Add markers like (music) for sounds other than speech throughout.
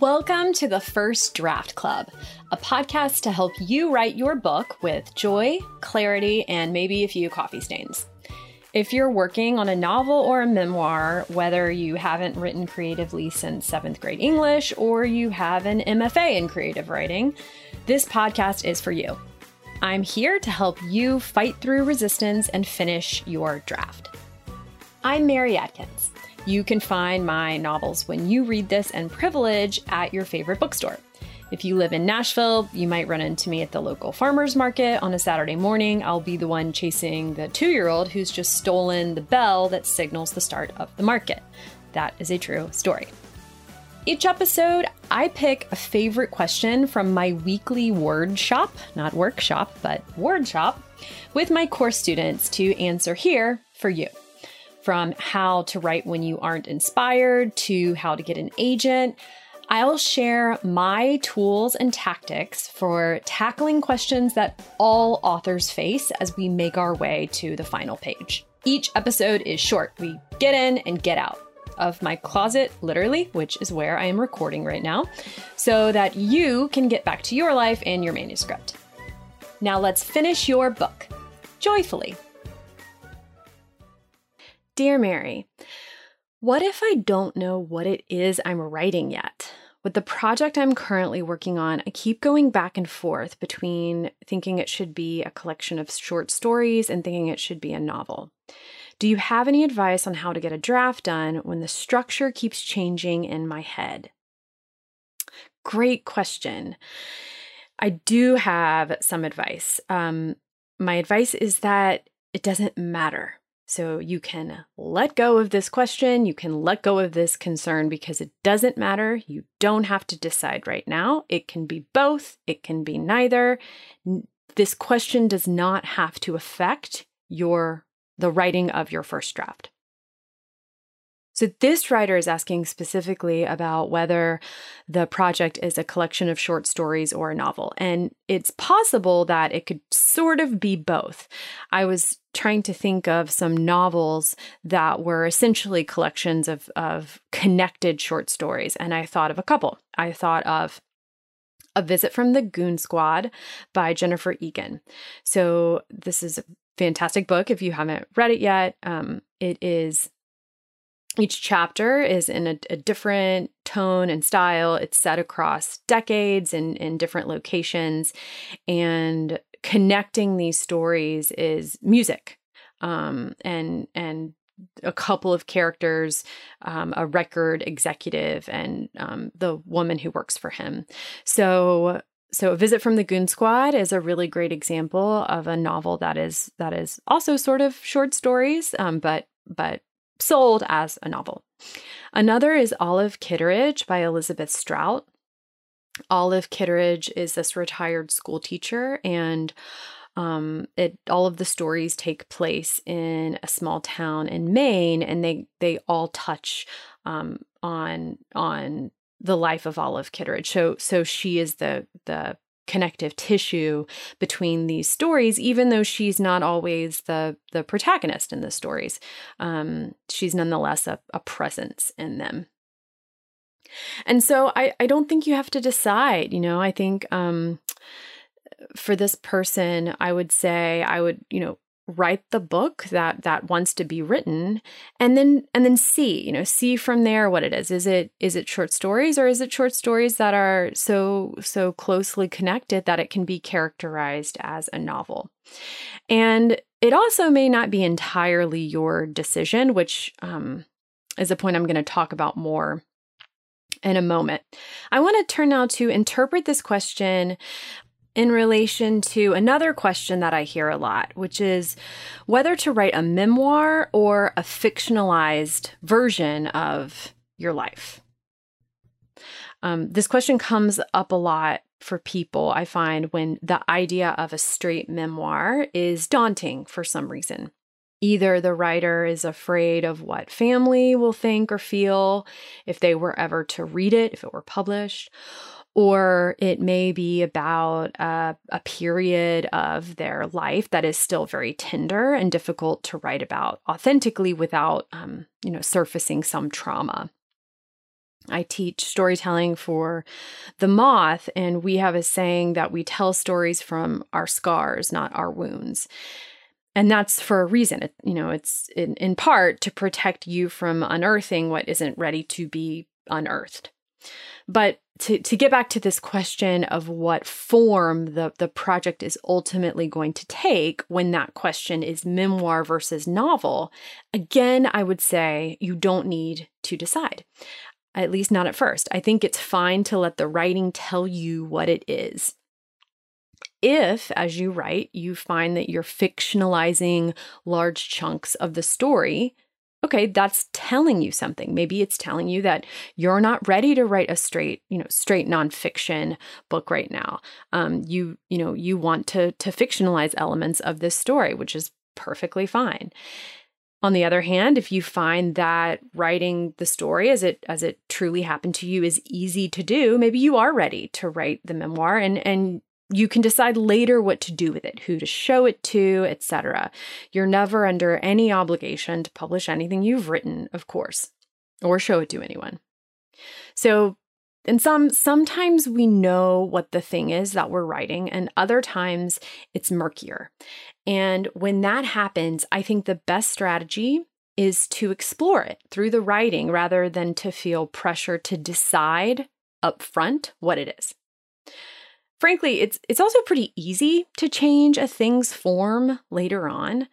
Welcome to the First Draft Club, a podcast to help you write your book with joy, clarity, and maybe a few coffee stains. If you're working on a novel or a memoir, whether you haven't written creatively since seventh grade English or you have an MFA in creative writing, this podcast is for you. I'm here to help you fight through resistance and finish your draft. I'm Mary Adkins. You can find my novels when you read this and privilege at your favorite bookstore. If you live in Nashville, you might run into me at the local farmer's market on a Saturday morning. I'll be the one chasing the two year old who's just stolen the bell that signals the start of the market. That is a true story. Each episode, I pick a favorite question from my weekly word shop, not workshop, but word shop, with my course students to answer here for you. From how to write when you aren't inspired to how to get an agent, I'll share my tools and tactics for tackling questions that all authors face as we make our way to the final page. Each episode is short. We get in and get out of my closet, literally, which is where I am recording right now, so that you can get back to your life and your manuscript. Now let's finish your book joyfully. Dear Mary, what if I don't know what it is I'm writing yet? With the project I'm currently working on, I keep going back and forth between thinking it should be a collection of short stories and thinking it should be a novel. Do you have any advice on how to get a draft done when the structure keeps changing in my head? Great question. I do have some advice. Um, my advice is that it doesn't matter. So you can let go of this question, you can let go of this concern because it doesn't matter. You don't have to decide right now. It can be both, it can be neither. This question does not have to affect your the writing of your first draft. So, this writer is asking specifically about whether the project is a collection of short stories or a novel. And it's possible that it could sort of be both. I was trying to think of some novels that were essentially collections of, of connected short stories, and I thought of a couple. I thought of a Visit from the Goon Squad by Jennifer Egan. So, this is a fantastic book if you haven't read it yet. Um, it is each chapter is in a, a, different tone and style. It's set across decades and in different locations. And connecting these stories is music um, and, and a couple of characters, um, a record executive, and um, the woman who works for him. So, so a visit from the Goon Squad is a really great example of a novel that is that is also sort of short stories, um, but but sold as a novel. Another is Olive Kitteridge by Elizabeth Strout. Olive Kitteridge is this retired school teacher, and um, it all of the stories take place in a small town in Maine, and they they all touch um, on on the life of Olive Kitteridge. So so she is the the connective tissue between these stories even though she's not always the the protagonist in the stories. Um, she's nonetheless a, a presence in them. And so I, I don't think you have to decide you know? I think um, for this person i would say i would you know write the book that that wants to be written and then and then see you know see from there what it is is it is it short stories or is it short stories that are so so closely connected that it can be characterized as a novel and it also may not be entirely your decision which um, is a point i'm going to talk about more in a moment. I want to turn now to interpret this question in relation to another question that I hear a lot, which is whether to write a memoir or a fictionalized version of your life. Um, this question comes up a lot for people, I find, when the idea of a straight memoir is daunting for some reason. Either the writer is afraid of what family will think or feel if they were ever to read it, if it were published, or it may be about a, a, period of their life that is still very tender and difficult to write about authentically without, um, you know, surfacing some trauma. I teach storytelling for the moth, and we have a saying that we tell stories from our scars, not our wounds. And that's for a reason. It, you know, it's in, in part to protect you from unearthing what isn't ready to be unearthed. But to, to get back to this question of what form the, the project is ultimately going to take when that question is memoir versus novel, again, I would say you don't need to decide at least not at first. I think it's fine to let the writing tell you what it is. If, as you write, you find that you're fictionalizing large chunks of the story, okay, that's telling you something. Maybe it's telling you that you're not ready to write a straight, you know, straight nonfiction book right now. Um, you, you know, you want to to fictionalize elements of this story, which is perfectly fine. On the other hand, if you find that writing the story as it as it truly happened to you is easy to do, maybe you are ready to write the memoir and and you can decide later what to do with it, who to show it to, etc. You're never under any obligation to publish anything you've written, of course, or show it to anyone. So and some sometimes we know what the thing is that we're writing and other times it's murkier. And when that happens, I think the best strategy is to explore it through the writing rather than to feel pressure to decide up front what it is. Frankly, it's it's also pretty easy to change a thing's form later on.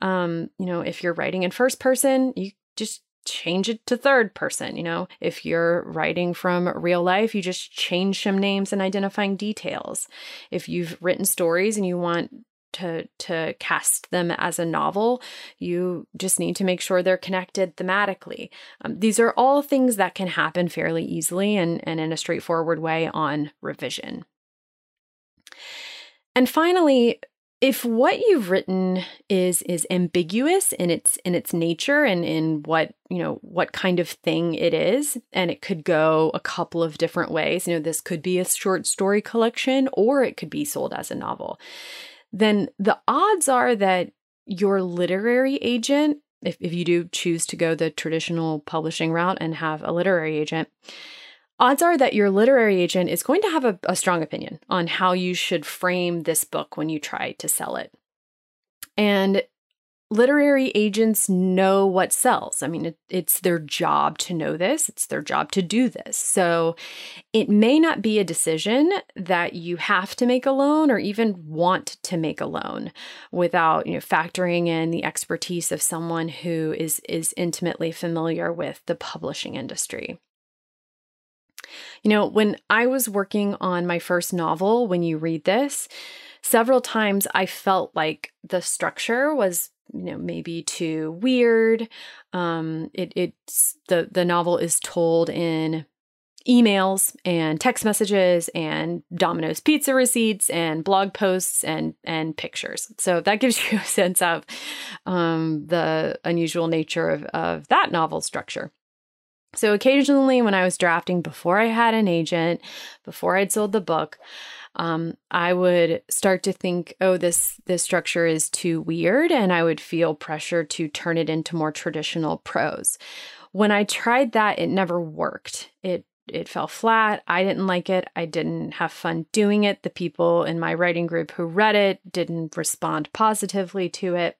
Um, you know, if you're writing in first person, you just change it to third person. You know, if you're writing from real life, you just change some names and identifying details. If you've written stories and you want to to cast them as a novel you just need to make sure they're connected thematically um, these are all things that can happen fairly easily and, and in a straightforward way on revision and finally if what you've written is is ambiguous in its in its nature and in what you know what kind of thing it is and it could go a couple of different ways you know this could be a short story collection or it could be sold as a novel then the odds are that your literary agent if, if you do choose to go the traditional publishing route and have a literary agent odds are that your literary agent is going to have a, a, strong opinion on how you should frame this book when you try to sell it. And literary agents know what sells. I mean, it, it's their job to know this, it's their job to do this. So it may not be a decision that you have to make alone or even want to make alone without, you know, factoring in the expertise of someone who is is intimately familiar with the publishing industry. You know, when I was working on my first novel, when you read this, several times I felt like the structure was you know maybe too weird um it it's the the novel is told in emails and text messages and Domino's pizza receipts and blog posts and and pictures. So that gives (laughs) you a sense of um, the unusual nature of, of that novel structure. So occasionally, when I was drafting before I had an agent, before I'd sold the book, um, I would start to think, oh, this this structure is too weird, and I would feel pressure to turn it into more traditional prose. When I tried that, it never worked. It it fell flat. I didn't like it. I didn't have fun doing it. The people in my writing group who read it didn't respond positively to it.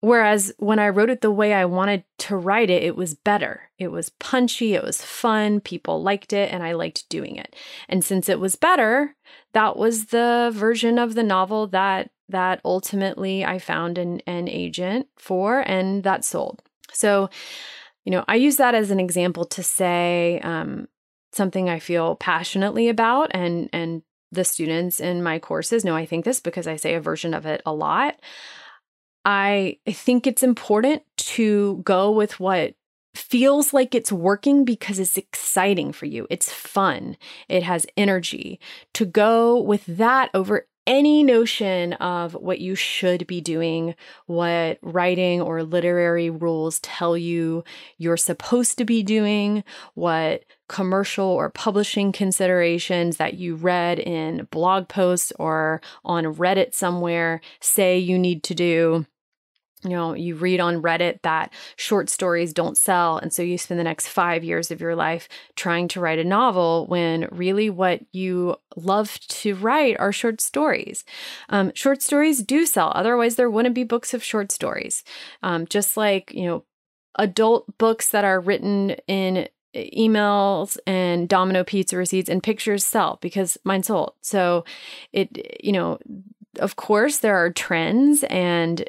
Whereas when I wrote it the way I wanted to write it, it was better. It was punchy, it was fun, people liked it, and I liked doing it. And since it was better, that was the version of the novel that that ultimately I found an, an agent for and that sold. So, you know, I use that as an example to say um, something I feel passionately about and and the students in my courses know I think this because I say a version of it a lot. I think it's important to go with what feels like it's working because it's exciting for you. It's fun. It has energy. To go with that over any notion of what you should be doing, what writing or literary rules tell you you're supposed to be doing, what commercial or publishing considerations that you read in blog posts or on Reddit somewhere say you need to do. You know, you read on Reddit that short stories don't sell. And so you spend the next five years of your life trying to write a novel when really what you love to write are short stories. Um, short stories do sell. Otherwise, there wouldn't be books of short stories. Um, just like, you know, adult books that are written in emails and domino pizza receipts and pictures sell because mine sold. So it, you know, of course, there are trends and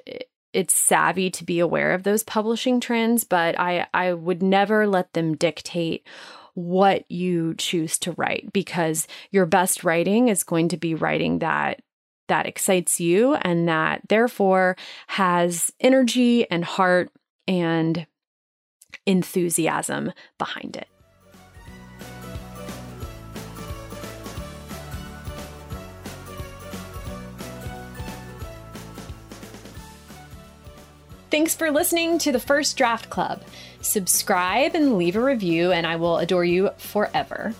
it's savvy to be aware of those publishing trends, but I, I would never let them dictate what you choose to write because your best writing is going to be writing that that excites you and that therefore has energy and heart and enthusiasm behind it. Thanks for listening to the First Draft Club. Subscribe and leave a review, and I will adore you forever.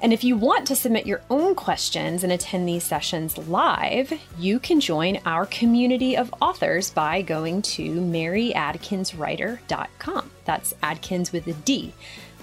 And if you want to submit your own questions and attend these sessions live, you can join our community of authors by going to maryadkinswriter.com. That's Adkins with a D,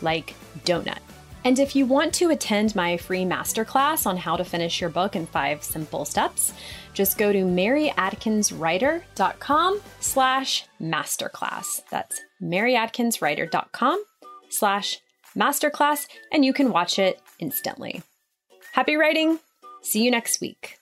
like donut. And if you want to attend my free masterclass on how to finish your book in five simple steps, just go to maryadkinswriter.com slash masterclass. That's maryadkinswriter.com slash masterclass, and you can watch it instantly. Happy writing! See you next week.